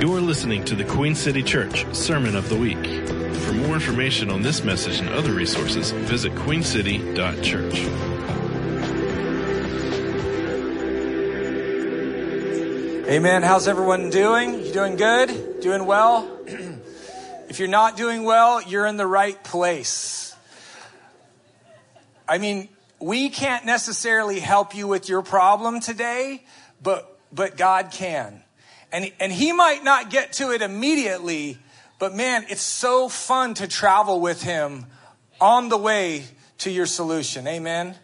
You're listening to the Queen City Church Sermon of the Week. For more information on this message and other resources, visit queencity.church. Amen. How's everyone doing? You doing good? Doing well? if you're not doing well, you're in the right place. I mean, we can't necessarily help you with your problem today, but but God can. And, and he might not get to it immediately, but man, it's so fun to travel with him on the way to your solution. Amen.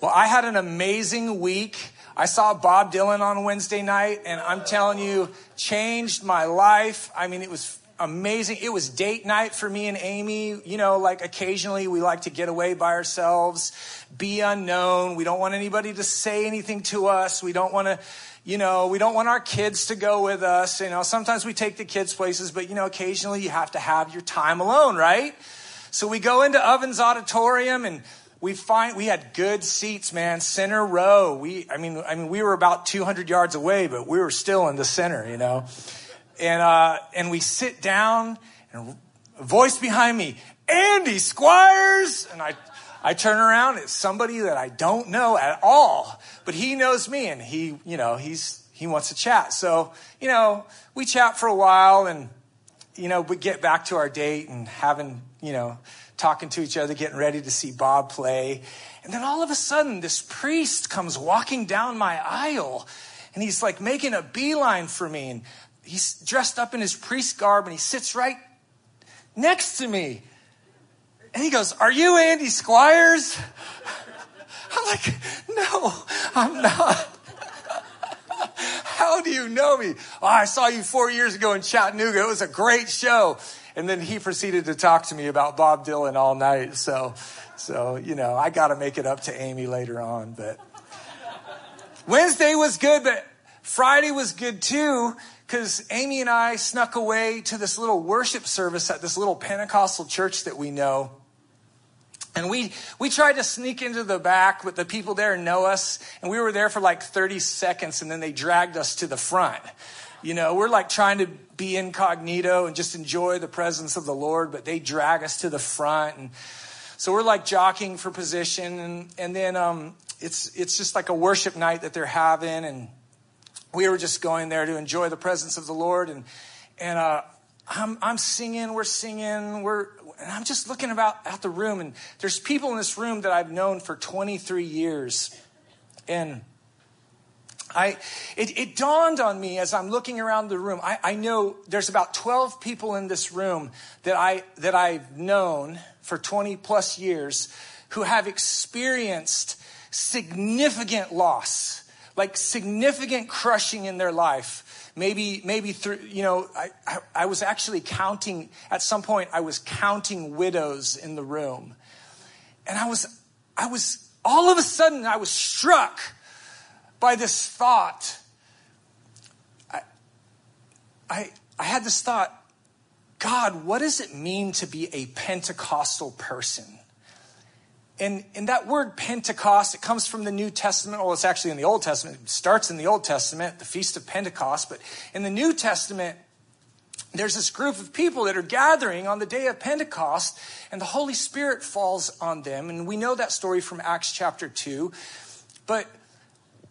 Well, I had an amazing week. I saw Bob Dylan on Wednesday night, and I'm telling you, changed my life. I mean, it was amazing. It was date night for me and Amy. You know, like occasionally we like to get away by ourselves, be unknown. We don't want anybody to say anything to us. We don't want to you know, we don't want our kids to go with us. You know, sometimes we take the kids places, but you know, occasionally you have to have your time alone, right? So we go into Ovens Auditorium and we find we had good seats, man, center row. We, I mean, I mean, we were about 200 yards away, but we were still in the center, you know. And uh, and we sit down, and a voice behind me, Andy Squires, and I I turn around, it's somebody that I don't know at all, but he knows me and he, you know, he's, he wants to chat. So, you know, we chat for a while and, you know, we get back to our date and having, you know, talking to each other, getting ready to see Bob play. And then all of a sudden, this priest comes walking down my aisle and he's like making a beeline for me. And he's dressed up in his priest garb and he sits right next to me. And he goes, Are you Andy Squires? I'm like, No, I'm not. How do you know me? Oh, I saw you four years ago in Chattanooga. It was a great show. And then he proceeded to talk to me about Bob Dylan all night. So, so you know, I got to make it up to Amy later on. But Wednesday was good, but Friday was good too because Amy and I snuck away to this little worship service at this little Pentecostal church that we know. And we, we tried to sneak into the back, but the people there know us. And we were there for like 30 seconds and then they dragged us to the front. You know, we're like trying to be incognito and just enjoy the presence of the Lord, but they drag us to the front. And so we're like jockeying for position. And, and then, um, it's, it's just like a worship night that they're having. And we were just going there to enjoy the presence of the Lord. And, and, uh, I'm, I'm singing, we're singing, we're, and I'm just looking about at the room, and there's people in this room that I've known for 23 years. And I, it, it dawned on me as I'm looking around the room. I, I know there's about 12 people in this room that I, that I've known for 20 plus years who have experienced significant loss, like significant crushing in their life maybe maybe through you know I, I, I, was actually counting at some point i was counting widows in the room. And i was i was all of a sudden i was struck by this thought. I i, I had this thought god what does it mean to be a pentecostal person and, and that word Pentecost, it comes from the New Testament. Well, it's actually in the Old Testament. It starts in the Old Testament, the Feast of Pentecost. But in the New Testament, there's this group of people that are gathering on the day of Pentecost, and the Holy Spirit falls on them. And we know that story from Acts chapter 2. But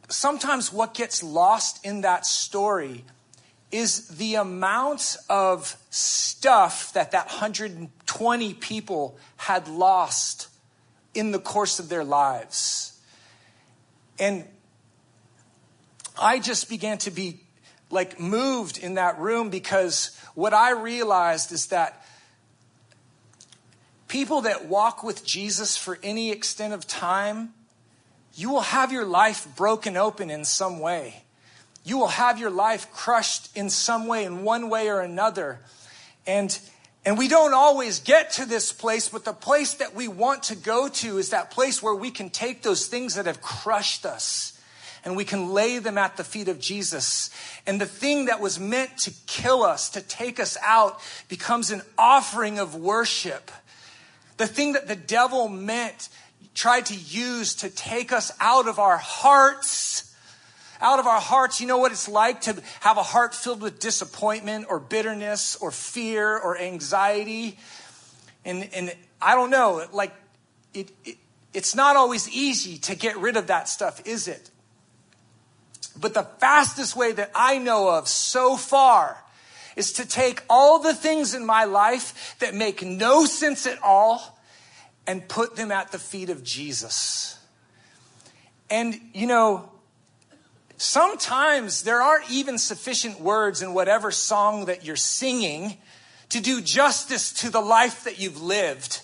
sometimes what gets lost in that story is the amount of stuff that that 120 people had lost in the course of their lives. And I just began to be like moved in that room because what I realized is that people that walk with Jesus for any extent of time, you will have your life broken open in some way. You will have your life crushed in some way, in one way or another. And and we don't always get to this place, but the place that we want to go to is that place where we can take those things that have crushed us and we can lay them at the feet of Jesus. And the thing that was meant to kill us, to take us out, becomes an offering of worship. The thing that the devil meant, tried to use to take us out of our hearts, out of our hearts, you know what it's like to have a heart filled with disappointment or bitterness or fear or anxiety. And, and I don't know, like, it, it, it's not always easy to get rid of that stuff, is it? But the fastest way that I know of so far is to take all the things in my life that make no sense at all and put them at the feet of Jesus. And, you know, sometimes there aren't even sufficient words in whatever song that you're singing to do justice to the life that you've lived.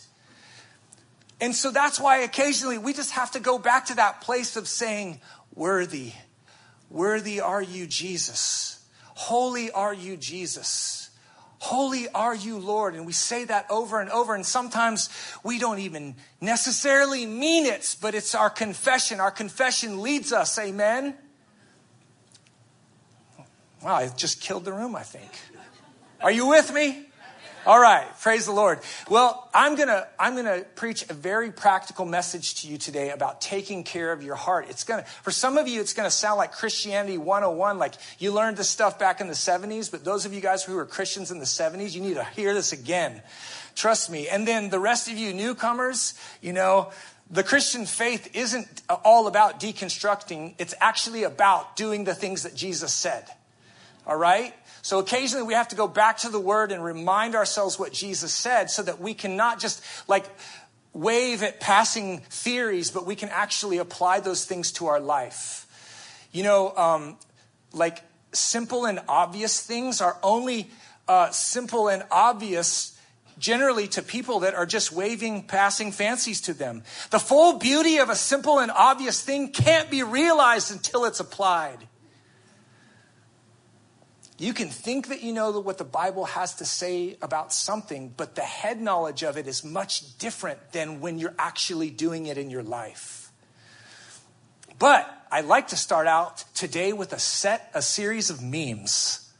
And so that's why occasionally we just have to go back to that place of saying, Worthy, worthy are you, Jesus. Holy are you, Jesus. Holy are you, Lord. And we say that over and over. And sometimes we don't even necessarily mean it, but it's our confession. Our confession leads us. Amen. Wow, I just killed the room, I think. Are you with me? All right, praise the Lord. Well, I'm gonna I'm gonna preach a very practical message to you today about taking care of your heart. It's gonna for some of you it's gonna sound like Christianity 101, like you learned this stuff back in the 70s, but those of you guys who were Christians in the 70s, you need to hear this again. Trust me. And then the rest of you newcomers, you know, the Christian faith isn't all about deconstructing, it's actually about doing the things that Jesus said. All right? So occasionally we have to go back to the word and remind ourselves what Jesus said so that we can not just like wave at passing theories, but we can actually apply those things to our life. You know, um, like simple and obvious things are only uh, simple and obvious generally to people that are just waving passing fancies to them. The full beauty of a simple and obvious thing can't be realized until it's applied. You can think that you know what the Bible has to say about something, but the head knowledge of it is much different than when you're actually doing it in your life. But I'd like to start out today with a set, a series of memes.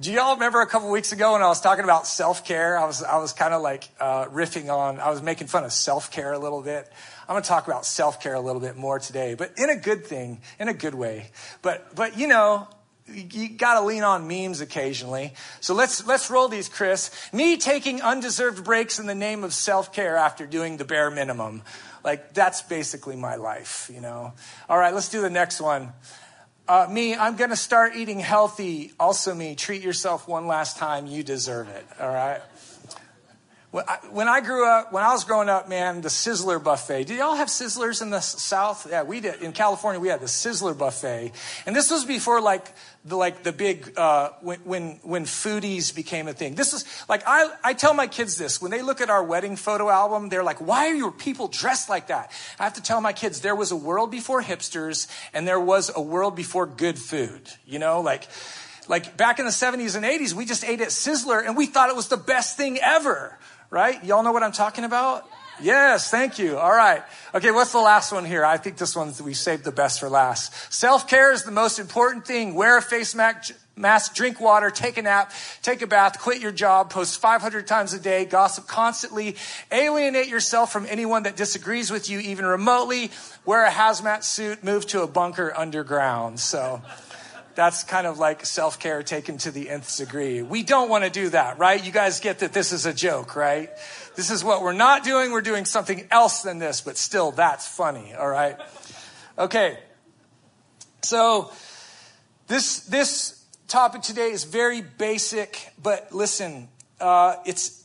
Do y'all remember a couple weeks ago when I was talking about self care? I was, I was kind of like uh, riffing on, I was making fun of self care a little bit. I'm going to talk about self care a little bit more today, but in a good thing, in a good way. But, but you know, you got to lean on memes occasionally. So let's let's roll these, Chris. Me taking undeserved breaks in the name of self-care after doing the bare minimum. Like that's basically my life, you know. All right, let's do the next one. Uh, me, I'm to start eating healthy. Also, me, treat yourself one last time. You deserve it. All right. When I grew up, when I was growing up, man, the Sizzler buffet. Did y'all have Sizzlers in the South? Yeah, we did. In California, we had the Sizzler buffet, and this was before like the like the big uh, when when when foodies became a thing. This is like I I tell my kids this when they look at our wedding photo album, they're like, "Why are your people dressed like that?" I have to tell my kids there was a world before hipsters, and there was a world before good food. You know, like. Like back in the 70s and 80s, we just ate at Sizzler and we thought it was the best thing ever right? Y'all know what I'm talking about? Yes, thank you. All right. Okay, what's the last one here? I think this one we saved the best for last. Self care is the most important thing. Wear a face mask, drink water, take a nap, take a bath, quit your job, post 500 times a day, gossip constantly, alienate yourself from anyone that disagrees with you, even remotely, wear a hazmat suit, move to a bunker underground. So that's kind of like self care taken to the nth degree. We don't want to do that, right? You guys get that this is a joke, right? This is what we're not doing. We're doing something else than this, but still, that's funny, all right? Okay. So, this, this topic today is very basic, but listen, uh, it's,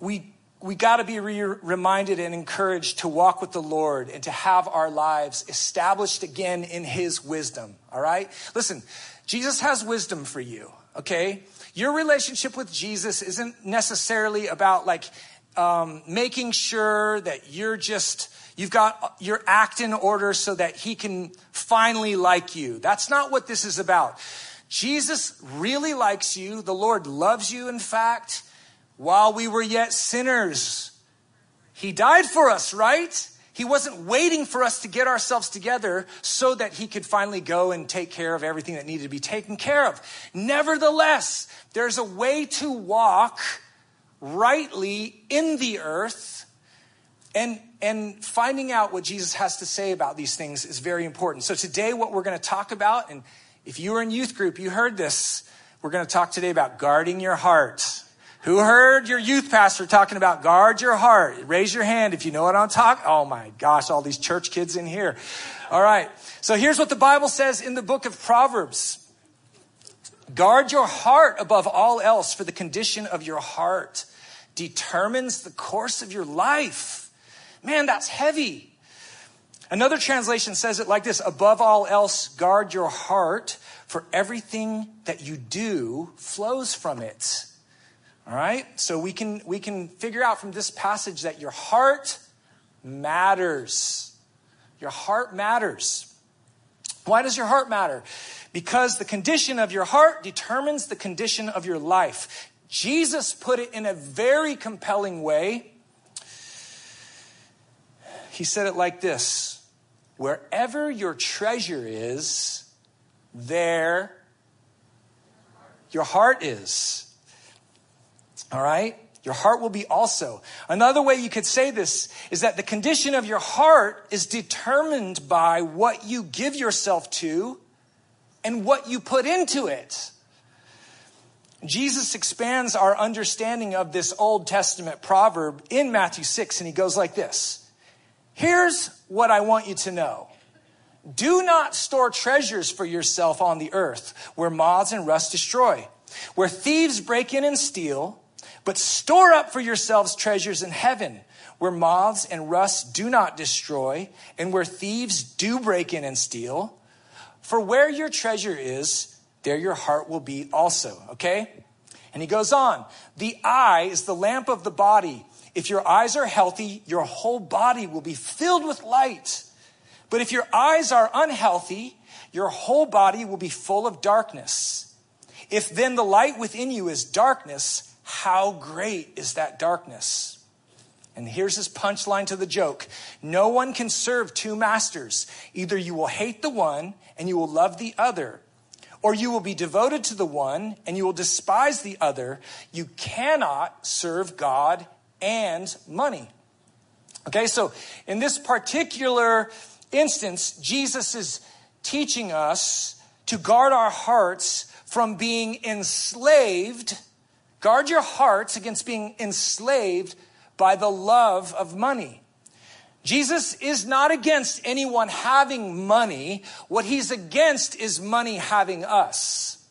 we we got to be re- reminded and encouraged to walk with the Lord and to have our lives established again in His wisdom. All right? Listen, Jesus has wisdom for you, okay? Your relationship with Jesus isn't necessarily about like um, making sure that you're just, you've got your act in order so that He can finally like you. That's not what this is about. Jesus really likes you. The Lord loves you, in fact while we were yet sinners. He died for us, right? He wasn't waiting for us to get ourselves together so that he could finally go and take care of everything that needed to be taken care of. Nevertheless, there's a way to walk rightly in the earth and, and finding out what Jesus has to say about these things is very important. So today, what we're going to talk about, and if you were in youth group, you heard this. We're going to talk today about guarding your heart. Who heard your youth pastor talking about guard your heart? Raise your hand if you know what I'm talking. Oh my gosh, all these church kids in here. All right. So here's what the Bible says in the book of Proverbs. Guard your heart above all else, for the condition of your heart determines the course of your life. Man, that's heavy. Another translation says it like this Above all else, guard your heart, for everything that you do flows from it. All right? So we can, we can figure out from this passage that your heart matters. Your heart matters. Why does your heart matter? Because the condition of your heart determines the condition of your life. Jesus put it in a very compelling way. He said it like this Wherever your treasure is, there your heart is. All right? Your heart will be also. Another way you could say this is that the condition of your heart is determined by what you give yourself to and what you put into it. Jesus expands our understanding of this Old Testament proverb in Matthew 6, and he goes like this Here's what I want you to know. Do not store treasures for yourself on the earth where moths and rust destroy, where thieves break in and steal but store up for yourselves treasures in heaven, where moths and rust do not destroy, and where thieves do break in and steal. For where your treasure is, there your heart will be also. Okay? And he goes on The eye is the lamp of the body. If your eyes are healthy, your whole body will be filled with light. But if your eyes are unhealthy, your whole body will be full of darkness. If then the light within you is darkness, how great is that darkness? And here's his punchline to the joke No one can serve two masters. Either you will hate the one and you will love the other, or you will be devoted to the one and you will despise the other. You cannot serve God and money. Okay, so in this particular instance, Jesus is teaching us to guard our hearts from being enslaved Guard your hearts against being enslaved by the love of money. Jesus is not against anyone having money. What he's against is money having us.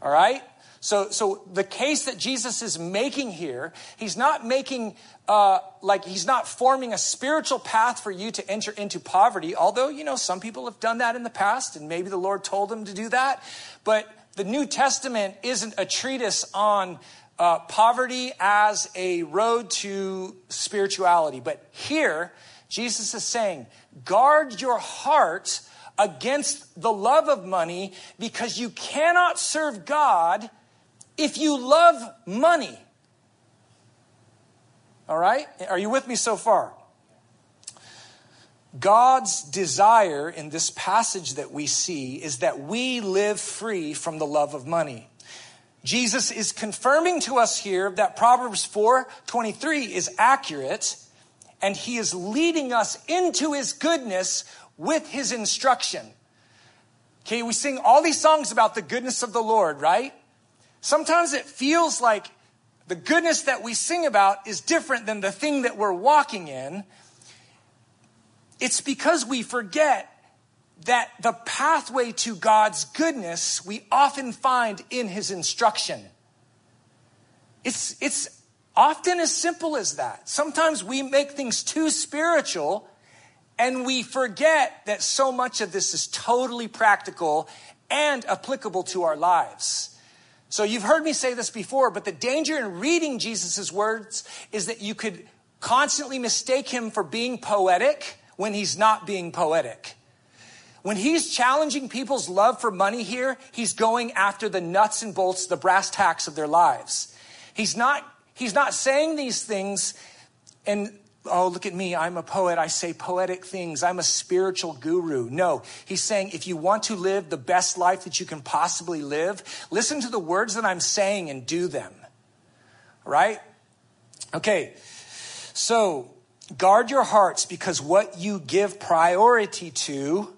All right? So, so the case that Jesus is making here, he's not making, uh, like, he's not forming a spiritual path for you to enter into poverty, although, you know, some people have done that in the past, and maybe the Lord told them to do that. But the New Testament isn't a treatise on uh, poverty as a road to spirituality. But here, Jesus is saying, guard your heart against the love of money because you cannot serve God if you love money. All right? Are you with me so far? God's desire in this passage that we see is that we live free from the love of money. Jesus is confirming to us here that Proverbs 4:23 is accurate and he is leading us into his goodness with his instruction. Okay, we sing all these songs about the goodness of the Lord, right? Sometimes it feels like the goodness that we sing about is different than the thing that we're walking in. It's because we forget that the pathway to God's goodness we often find in his instruction. It's, it's often as simple as that. Sometimes we make things too spiritual and we forget that so much of this is totally practical and applicable to our lives. So you've heard me say this before, but the danger in reading Jesus' words is that you could constantly mistake him for being poetic when he's not being poetic. When he's challenging people's love for money here, he's going after the nuts and bolts, the brass tacks of their lives. He's not, he's not saying these things and, oh, look at me, I'm a poet, I say poetic things, I'm a spiritual guru. No, he's saying if you want to live the best life that you can possibly live, listen to the words that I'm saying and do them. Right? Okay, so Guard your hearts because what you give priority to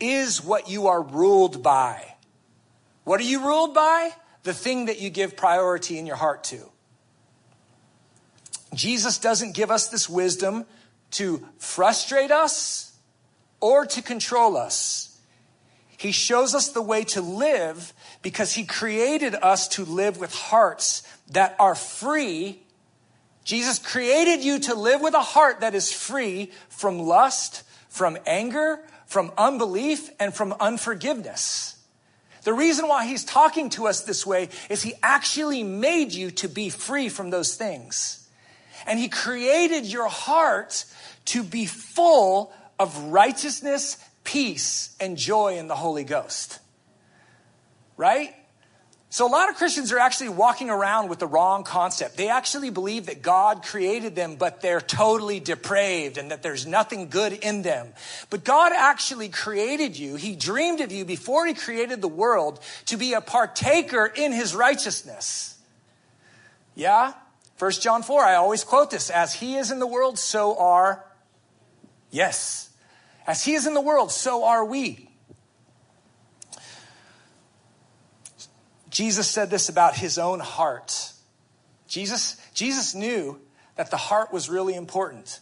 is what you are ruled by. What are you ruled by? The thing that you give priority in your heart to. Jesus doesn't give us this wisdom to frustrate us or to control us. He shows us the way to live because he created us to live with hearts that are free. Jesus created you to live with a heart that is free from lust, from anger, from unbelief, and from unforgiveness. The reason why he's talking to us this way is he actually made you to be free from those things. And he created your heart to be full of righteousness, peace, and joy in the Holy Ghost. Right? So, a lot of Christians are actually walking around with the wrong concept. They actually believe that God created them, but they're totally depraved and that there's nothing good in them. But God actually created you. He dreamed of you before He created the world to be a partaker in His righteousness. Yeah? 1 John 4, I always quote this as He is in the world, so are, yes. As He is in the world, so are we. Jesus said this about his own heart. Jesus, Jesus knew that the heart was really important.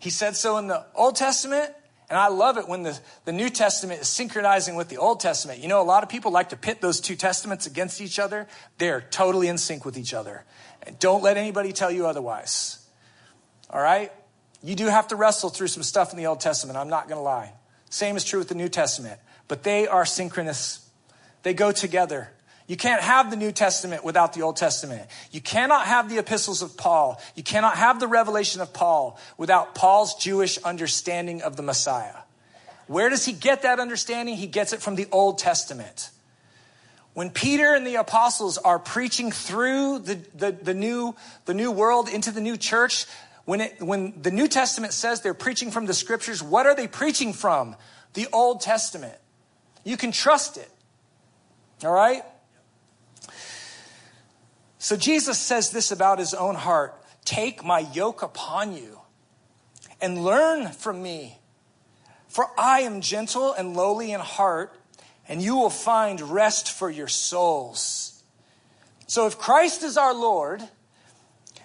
He said so in the Old Testament, and I love it when the, the New Testament is synchronizing with the Old Testament. You know, a lot of people like to pit those two testaments against each other. They're totally in sync with each other. And don't let anybody tell you otherwise. All right? You do have to wrestle through some stuff in the Old Testament. I'm not going to lie. Same is true with the New Testament. But they are synchronous, they go together. You can't have the New Testament without the Old Testament. You cannot have the epistles of Paul. You cannot have the revelation of Paul without Paul's Jewish understanding of the Messiah. Where does he get that understanding? He gets it from the Old Testament. When Peter and the apostles are preaching through the, the, the, new, the new world into the new church, when, it, when the New Testament says they're preaching from the scriptures, what are they preaching from? The Old Testament. You can trust it. All right? So Jesus says this about his own heart Take my yoke upon you and learn from me, for I am gentle and lowly in heart, and you will find rest for your souls. So if Christ is our Lord,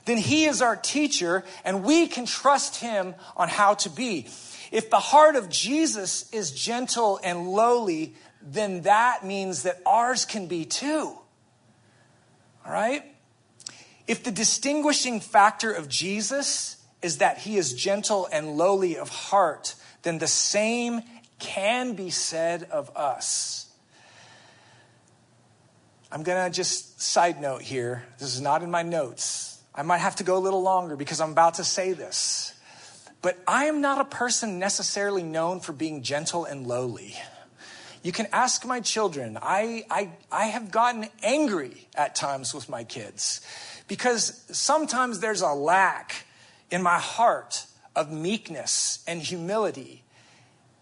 then he is our teacher, and we can trust him on how to be. If the heart of Jesus is gentle and lowly, then that means that ours can be too. All right? If the distinguishing factor of Jesus is that he is gentle and lowly of heart, then the same can be said of us. I'm going to just side note here. This is not in my notes. I might have to go a little longer because I'm about to say this. But I am not a person necessarily known for being gentle and lowly. You can ask my children. I, I, I have gotten angry at times with my kids because sometimes there's a lack in my heart of meekness and humility.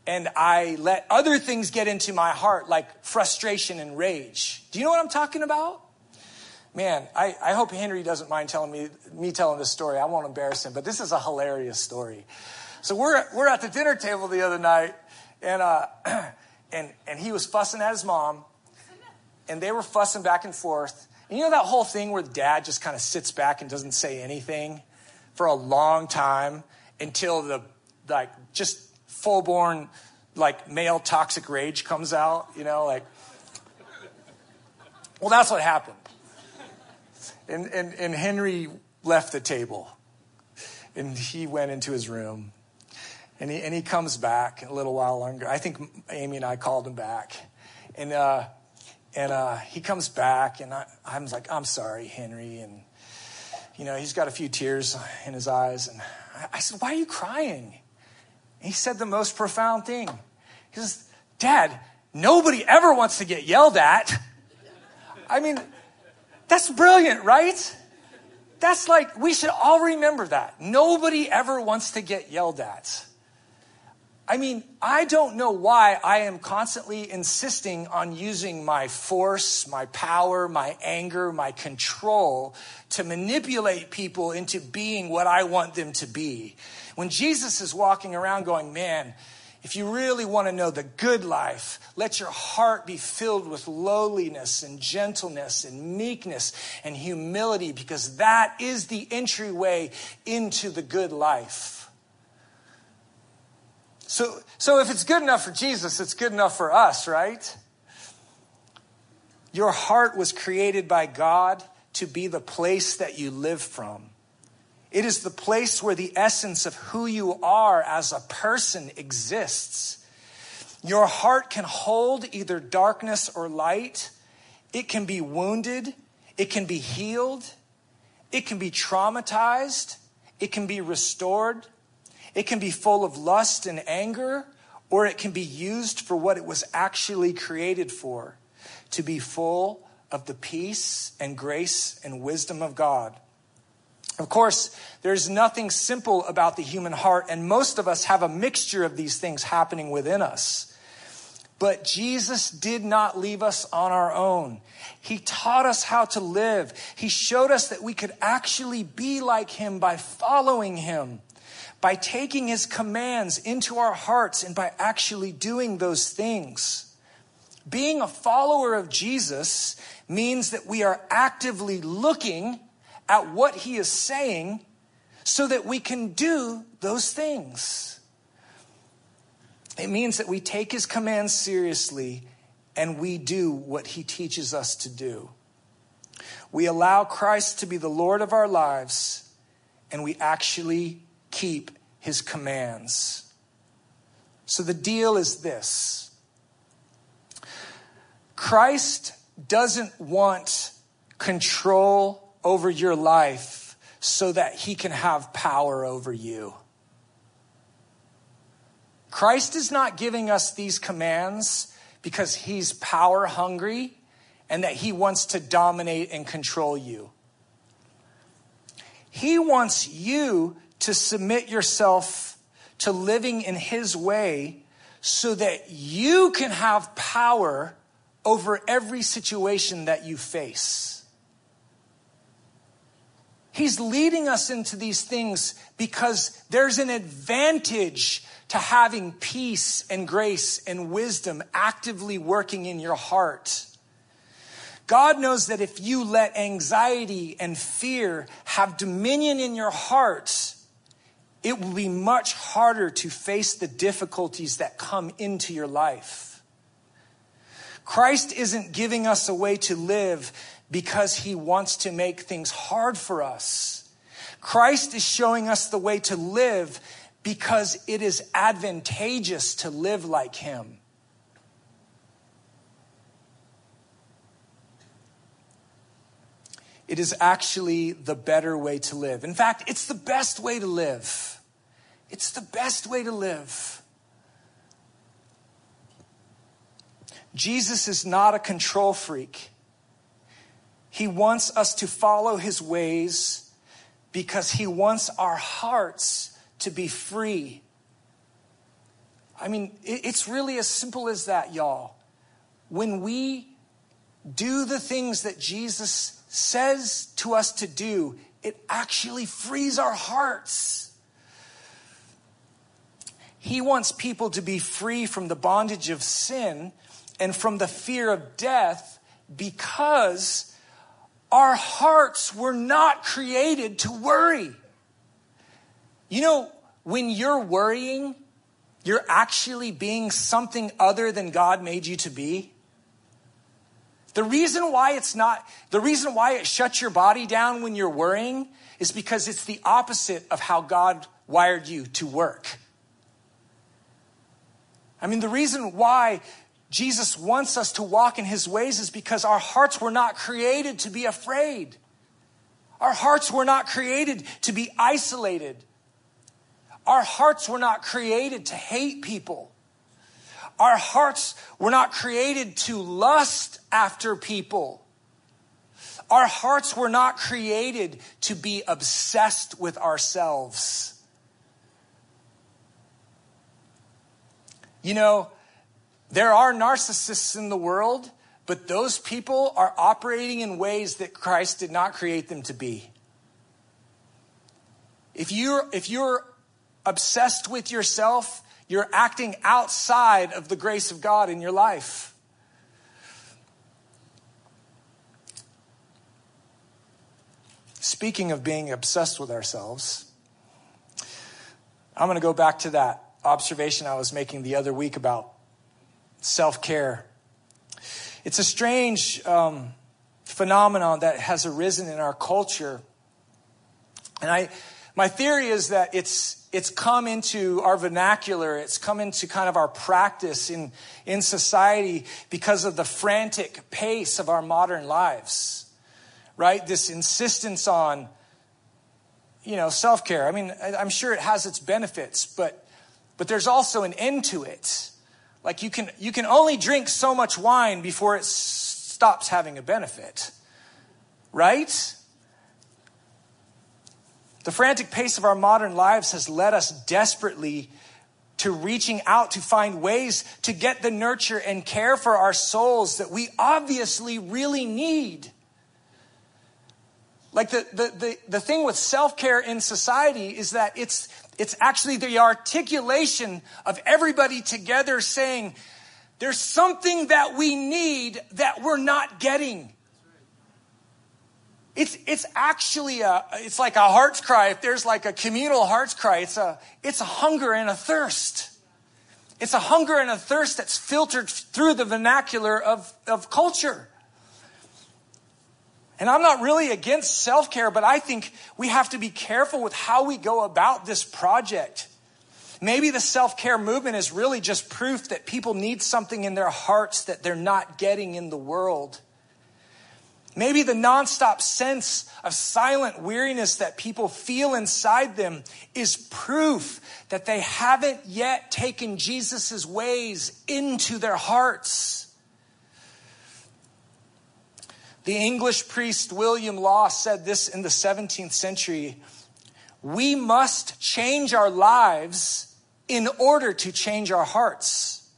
And I let other things get into my heart, like frustration and rage. Do you know what I'm talking about? Man, I, I hope Henry doesn't mind telling me, me telling this story. I won't embarrass him, but this is a hilarious story. So we're, we're at the dinner table the other night, and uh, and, and he was fussing at his mom, and they were fussing back and forth. And you know that whole thing where dad just kind of sits back and doesn't say anything for a long time until the, like, just full born, like, male toxic rage comes out, you know, like, well, that's what happened. And, and, and Henry left the table and he went into his room and he, and he comes back a little while longer. I think Amy and I called him back. And, uh, and uh, he comes back, and I, I'm like, I'm sorry, Henry. And, you know, he's got a few tears in his eyes. And I, I said, Why are you crying? And he said the most profound thing. He says, Dad, nobody ever wants to get yelled at. I mean, that's brilliant, right? That's like, we should all remember that. Nobody ever wants to get yelled at. I mean, I don't know why I am constantly insisting on using my force, my power, my anger, my control to manipulate people into being what I want them to be. When Jesus is walking around going, man, if you really want to know the good life, let your heart be filled with lowliness and gentleness and meekness and humility because that is the entryway into the good life. So, so if it's good enough for Jesus, it's good enough for us, right? Your heart was created by God to be the place that you live from. It is the place where the essence of who you are as a person exists. Your heart can hold either darkness or light. It can be wounded. It can be healed. It can be traumatized. It can be restored. It can be full of lust and anger, or it can be used for what it was actually created for to be full of the peace and grace and wisdom of God. Of course, there's nothing simple about the human heart, and most of us have a mixture of these things happening within us. But Jesus did not leave us on our own. He taught us how to live. He showed us that we could actually be like Him by following Him, by taking His commands into our hearts, and by actually doing those things. Being a follower of Jesus means that we are actively looking at what he is saying so that we can do those things. It means that we take his commands seriously and we do what he teaches us to do. We allow Christ to be the Lord of our lives and we actually keep his commands. So the deal is this Christ doesn't want control over your life so that he can have power over you. Christ is not giving us these commands because he's power hungry and that he wants to dominate and control you. He wants you to submit yourself to living in his way so that you can have power over every situation that you face. He's leading us into these things because there's an advantage to having peace and grace and wisdom actively working in your heart. God knows that if you let anxiety and fear have dominion in your heart, it will be much harder to face the difficulties that come into your life. Christ isn't giving us a way to live because he wants to make things hard for us. Christ is showing us the way to live because it is advantageous to live like him. It is actually the better way to live. In fact, it's the best way to live. It's the best way to live. Jesus is not a control freak. He wants us to follow his ways because he wants our hearts to be free. I mean, it's really as simple as that, y'all. When we do the things that Jesus says to us to do, it actually frees our hearts. He wants people to be free from the bondage of sin and from the fear of death because our hearts were not created to worry. You know, when you're worrying, you're actually being something other than God made you to be. The reason why it's not, the reason why it shuts your body down when you're worrying is because it's the opposite of how God wired you to work. I mean, the reason why Jesus wants us to walk in his ways is because our hearts were not created to be afraid. Our hearts were not created to be isolated. Our hearts were not created to hate people. Our hearts were not created to lust after people. Our hearts were not created to be obsessed with ourselves. You know, there are narcissists in the world, but those people are operating in ways that Christ did not create them to be. If you're, if you're obsessed with yourself, you're acting outside of the grace of God in your life. Speaking of being obsessed with ourselves, I'm going to go back to that observation I was making the other week about self care. It's a strange um, phenomenon that has arisen in our culture. And I, my theory is that it's, it's come into our vernacular, it's come into kind of our practice in, in society because of the frantic pace of our modern lives, right? This insistence on, you know, self care. I mean, I'm sure it has its benefits, but, but there's also an end to it. Like you can, you can only drink so much wine before it stops having a benefit, right? The frantic pace of our modern lives has led us desperately to reaching out to find ways to get the nurture and care for our souls that we obviously really need. Like the, the, the, the thing with self care in society is that it's, it's actually the articulation of everybody together saying, there's something that we need that we're not getting. It's, it's actually a, it's like a heart's cry. If there's like a communal heart's cry, it's a, it's a hunger and a thirst. It's a hunger and a thirst that's filtered through the vernacular of, of culture. And I'm not really against self care, but I think we have to be careful with how we go about this project. Maybe the self care movement is really just proof that people need something in their hearts that they're not getting in the world. Maybe the nonstop sense of silent weariness that people feel inside them is proof that they haven't yet taken Jesus' ways into their hearts. The English priest William Law said this in the 17th century We must change our lives in order to change our hearts.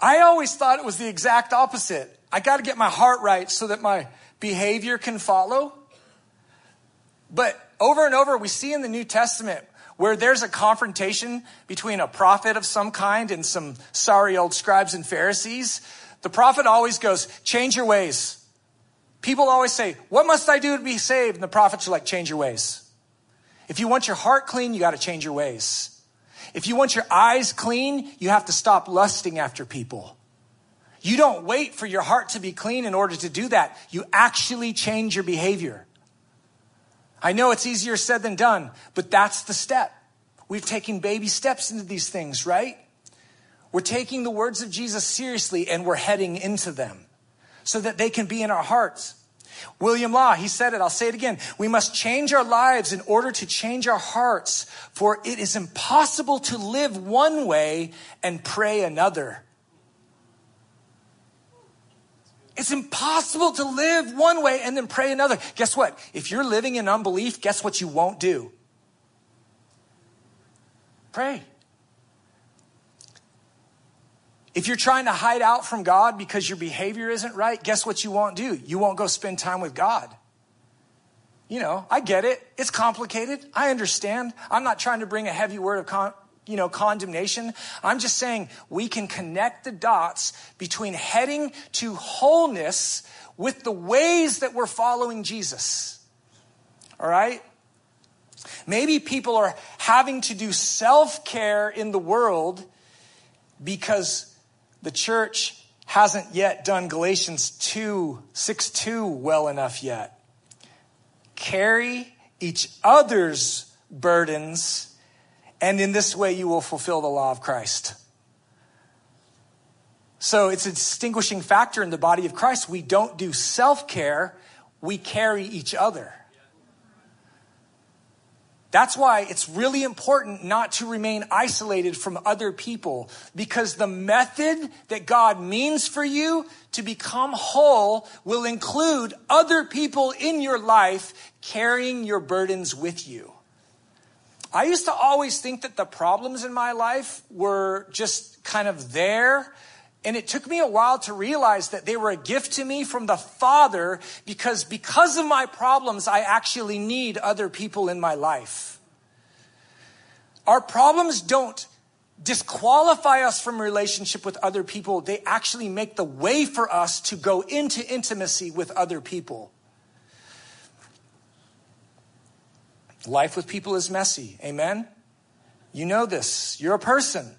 I always thought it was the exact opposite. I got to get my heart right so that my behavior can follow. But over and over, we see in the New Testament where there's a confrontation between a prophet of some kind and some sorry old scribes and Pharisees. The prophet always goes, change your ways. People always say, what must I do to be saved? And the prophets are like, change your ways. If you want your heart clean, you got to change your ways. If you want your eyes clean, you have to stop lusting after people. You don't wait for your heart to be clean in order to do that. You actually change your behavior. I know it's easier said than done, but that's the step. We've taken baby steps into these things, right? We're taking the words of Jesus seriously and we're heading into them so that they can be in our hearts. William Law, he said it, I'll say it again. We must change our lives in order to change our hearts, for it is impossible to live one way and pray another. It's impossible to live one way and then pray another. Guess what? If you're living in unbelief, guess what you won't do? Pray. If you're trying to hide out from God because your behavior isn't right, guess what you won't do? You won't go spend time with God. You know, I get it. It's complicated. I understand. I'm not trying to bring a heavy word of con- you know, condemnation. I'm just saying we can connect the dots between heading to wholeness with the ways that we're following Jesus. All right? Maybe people are having to do self care in the world because the church hasn't yet done Galatians 2 6 2 well enough yet. Carry each other's burdens and in this way, you will fulfill the law of Christ. So it's a distinguishing factor in the body of Christ. We don't do self care, we carry each other. That's why it's really important not to remain isolated from other people because the method that God means for you to become whole will include other people in your life carrying your burdens with you. I used to always think that the problems in my life were just kind of there. And it took me a while to realize that they were a gift to me from the Father because because of my problems, I actually need other people in my life. Our problems don't disqualify us from relationship with other people. They actually make the way for us to go into intimacy with other people. Life with people is messy. Amen? You know this. You're a person.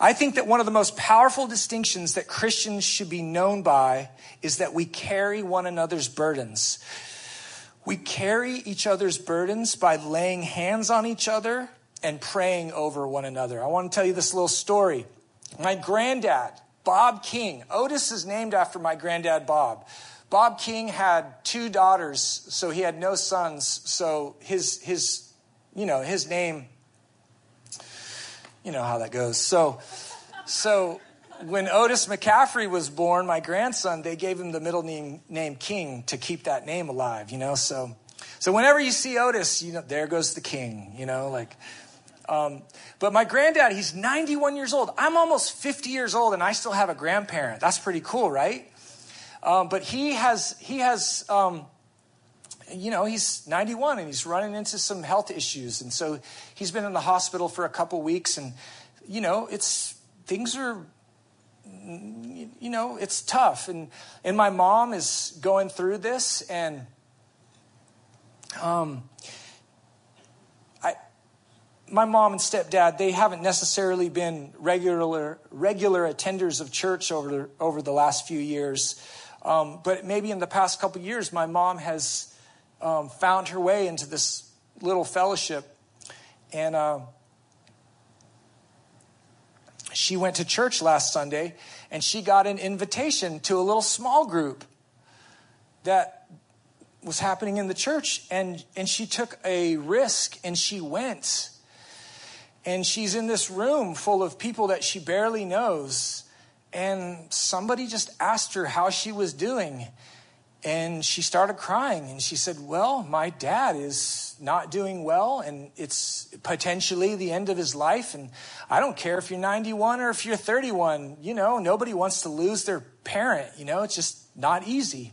I think that one of the most powerful distinctions that Christians should be known by is that we carry one another's burdens. We carry each other's burdens by laying hands on each other and praying over one another. I want to tell you this little story. My granddad, Bob King, Otis is named after my granddad, Bob. Bob King had two daughters, so he had no sons. So his his you know his name. You know how that goes. So so when Otis McCaffrey was born, my grandson, they gave him the middle name, name King to keep that name alive. You know, so so whenever you see Otis, you know there goes the King. You know, like. Um, but my granddad, he's 91 years old. I'm almost 50 years old, and I still have a grandparent. That's pretty cool, right? Um, but he has, he has, um, you know, he's 91 and he's running into some health issues. And so he's been in the hospital for a couple weeks. And, you know, it's, things are, you know, it's tough. And, and my mom is going through this. And, um, I, my mom and stepdad, they haven't necessarily been regular, regular attenders of church over, over the last few years. Um, but maybe in the past couple years, my mom has um, found her way into this little fellowship. And uh, she went to church last Sunday and she got an invitation to a little small group that was happening in the church. And, and she took a risk and she went. And she's in this room full of people that she barely knows and somebody just asked her how she was doing. And she started crying and she said, Well, my dad is not doing well and it's potentially the end of his life. And I don't care if you're 91 or if you're 31, you know, nobody wants to lose their parent, you know, it's just not easy.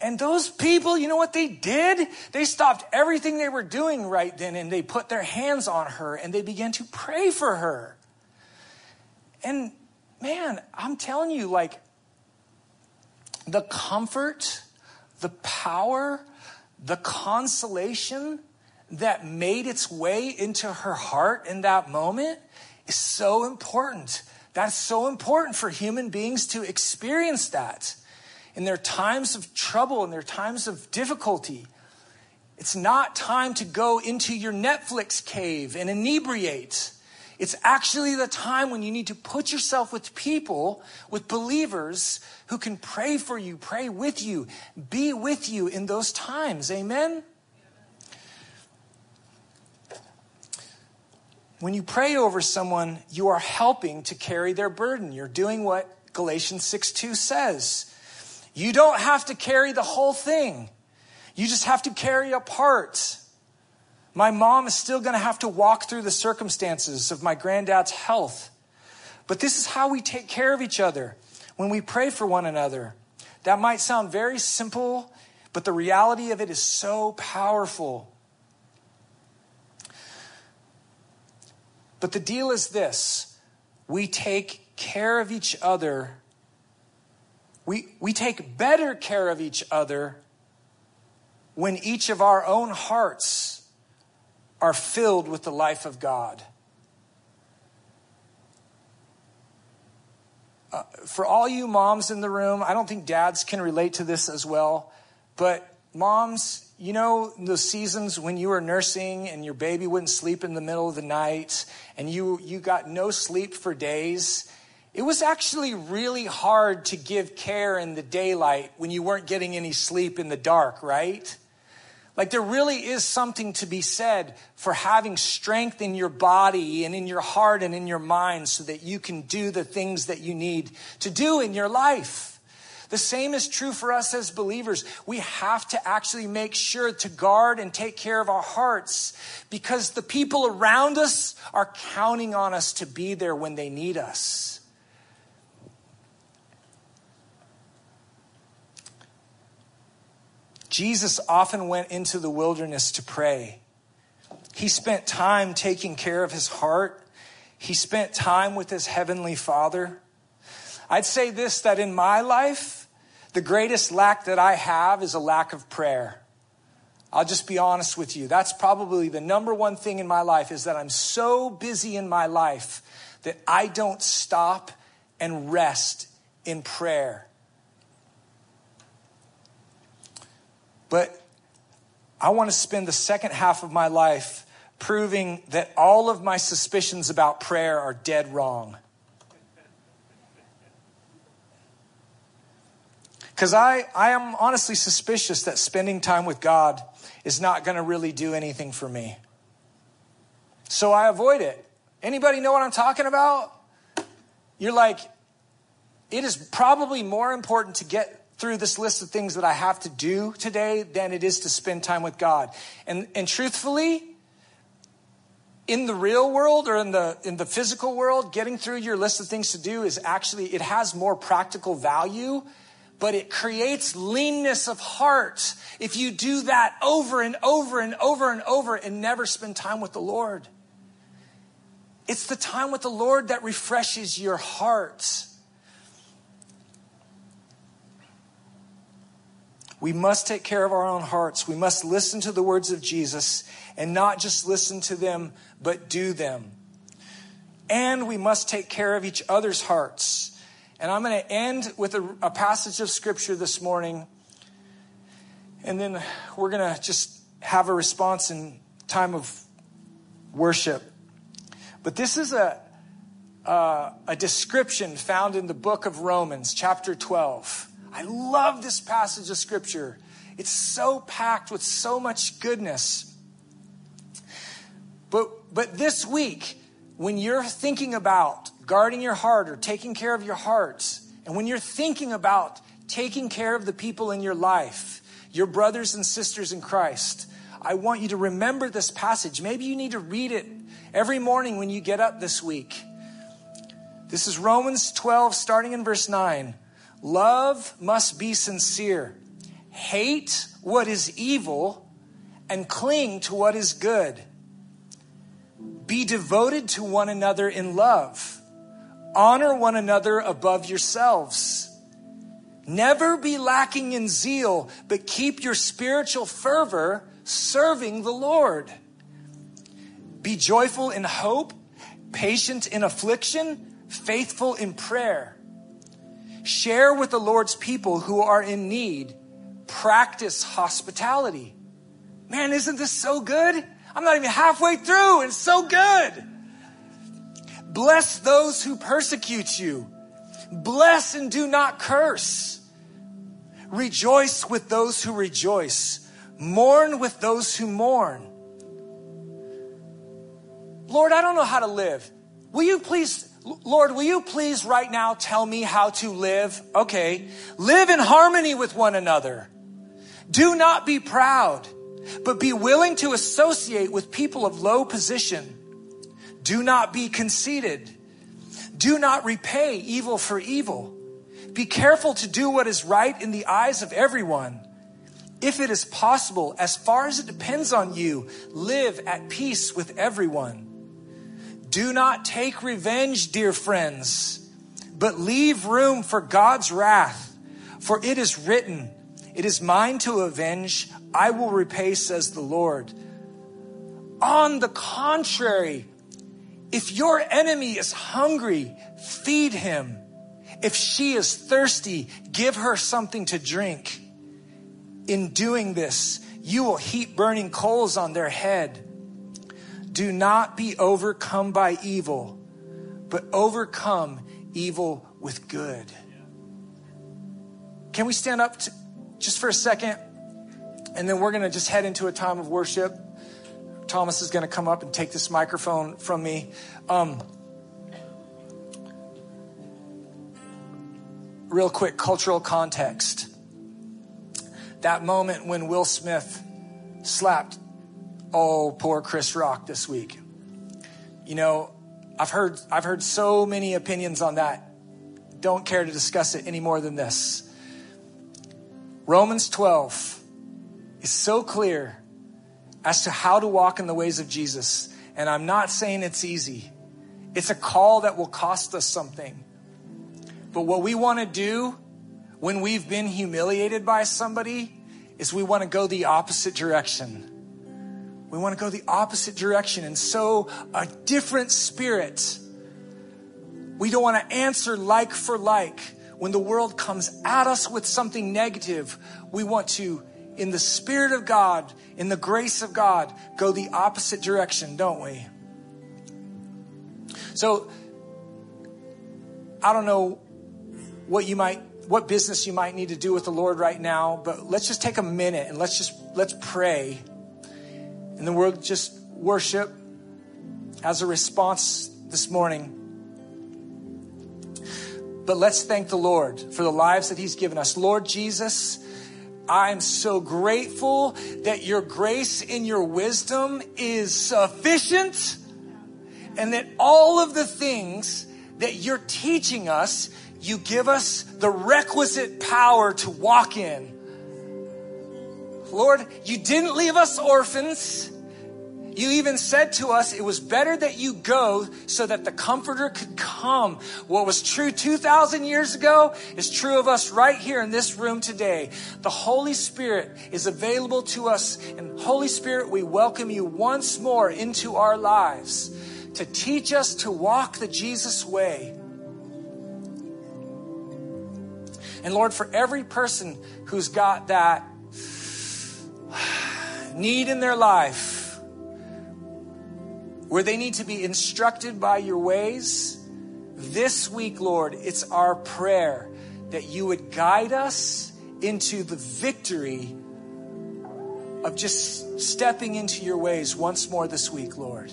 And those people, you know what they did? They stopped everything they were doing right then and they put their hands on her and they began to pray for her. And man, I'm telling you, like, the comfort, the power, the consolation that made its way into her heart in that moment is so important. That's so important for human beings to experience that in their times of trouble, in their times of difficulty. It's not time to go into your Netflix cave and inebriate. It's actually the time when you need to put yourself with people, with believers who can pray for you, pray with you, be with you in those times. Amen? When you pray over someone, you are helping to carry their burden. You're doing what Galatians 6 2 says. You don't have to carry the whole thing, you just have to carry a part. My mom is still going to have to walk through the circumstances of my granddad's health. But this is how we take care of each other when we pray for one another. That might sound very simple, but the reality of it is so powerful. But the deal is this we take care of each other. We, we take better care of each other when each of our own hearts are filled with the life of God. Uh, for all you moms in the room, I don't think dads can relate to this as well, but moms, you know those seasons when you were nursing and your baby wouldn't sleep in the middle of the night and you, you got no sleep for days? It was actually really hard to give care in the daylight when you weren't getting any sleep in the dark, right? Like there really is something to be said for having strength in your body and in your heart and in your mind so that you can do the things that you need to do in your life. The same is true for us as believers. We have to actually make sure to guard and take care of our hearts because the people around us are counting on us to be there when they need us. Jesus often went into the wilderness to pray. He spent time taking care of his heart. He spent time with his heavenly father. I'd say this that in my life, the greatest lack that I have is a lack of prayer. I'll just be honest with you. That's probably the number one thing in my life is that I'm so busy in my life that I don't stop and rest in prayer. But I want to spend the second half of my life proving that all of my suspicions about prayer are dead wrong. Because I, I am honestly suspicious that spending time with God is not going to really do anything for me. So I avoid it. Anybody know what I'm talking about? You're like, it is probably more important to get through this list of things that I have to do today than it is to spend time with God. And, and truthfully, in the real world or in the in the physical world getting through your list of things to do is actually it has more practical value but it creates leanness of heart if you do that over and over and over and over and never spend time with the Lord. It's the time with the Lord that refreshes your heart. We must take care of our own hearts. We must listen to the words of Jesus and not just listen to them, but do them. And we must take care of each other's hearts. And I'm going to end with a, a passage of scripture this morning. And then we're going to just have a response in time of worship. But this is a, uh, a description found in the book of Romans, chapter 12. I love this passage of scripture. It's so packed with so much goodness. But, but this week, when you're thinking about guarding your heart or taking care of your heart, and when you're thinking about taking care of the people in your life, your brothers and sisters in Christ, I want you to remember this passage. Maybe you need to read it every morning when you get up this week. This is Romans 12, starting in verse 9. Love must be sincere. Hate what is evil and cling to what is good. Be devoted to one another in love. Honor one another above yourselves. Never be lacking in zeal, but keep your spiritual fervor serving the Lord. Be joyful in hope, patient in affliction, faithful in prayer. Share with the Lord's people who are in need. Practice hospitality. Man, isn't this so good? I'm not even halfway through. It's so good. Bless those who persecute you. Bless and do not curse. Rejoice with those who rejoice. Mourn with those who mourn. Lord, I don't know how to live. Will you please, Lord, will you please right now tell me how to live? Okay. Live in harmony with one another. Do not be proud, but be willing to associate with people of low position. Do not be conceited. Do not repay evil for evil. Be careful to do what is right in the eyes of everyone. If it is possible, as far as it depends on you, live at peace with everyone. Do not take revenge, dear friends, but leave room for God's wrath. For it is written, It is mine to avenge, I will repay, says the Lord. On the contrary, if your enemy is hungry, feed him. If she is thirsty, give her something to drink. In doing this, you will heap burning coals on their head. Do not be overcome by evil, but overcome evil with good. Can we stand up to, just for a second? And then we're going to just head into a time of worship. Thomas is going to come up and take this microphone from me. Um, real quick cultural context. That moment when Will Smith slapped, oh, poor Chris Rock this week. You know, I've heard, I've heard so many opinions on that. Don't care to discuss it any more than this. Romans 12 is so clear as to how to walk in the ways of Jesus. And I'm not saying it's easy. It's a call that will cost us something. But what we want to do when we've been humiliated by somebody is we want to go the opposite direction. We want to go the opposite direction and sow a different spirit. We don't want to answer like for like. When the world comes at us with something negative, we want to, in the Spirit of God, in the grace of God, go the opposite direction, don't we? So, I don't know what you might what business you might need to do with the Lord right now, but let's just take a minute and let's just let's pray. And then we'll just worship as a response this morning. But let's thank the Lord for the lives that He's given us. Lord Jesus, I'm so grateful that your grace and your wisdom is sufficient and that all of the things that you're teaching us, you give us the requisite power to walk in. Lord, you didn't leave us orphans. You even said to us it was better that you go so that the Comforter could come. What was true 2,000 years ago is true of us right here in this room today. The Holy Spirit is available to us. And Holy Spirit, we welcome you once more into our lives to teach us to walk the Jesus way. And Lord, for every person who's got that need in their life, where they need to be instructed by your ways. This week, Lord, it's our prayer that you would guide us into the victory of just stepping into your ways once more this week, Lord.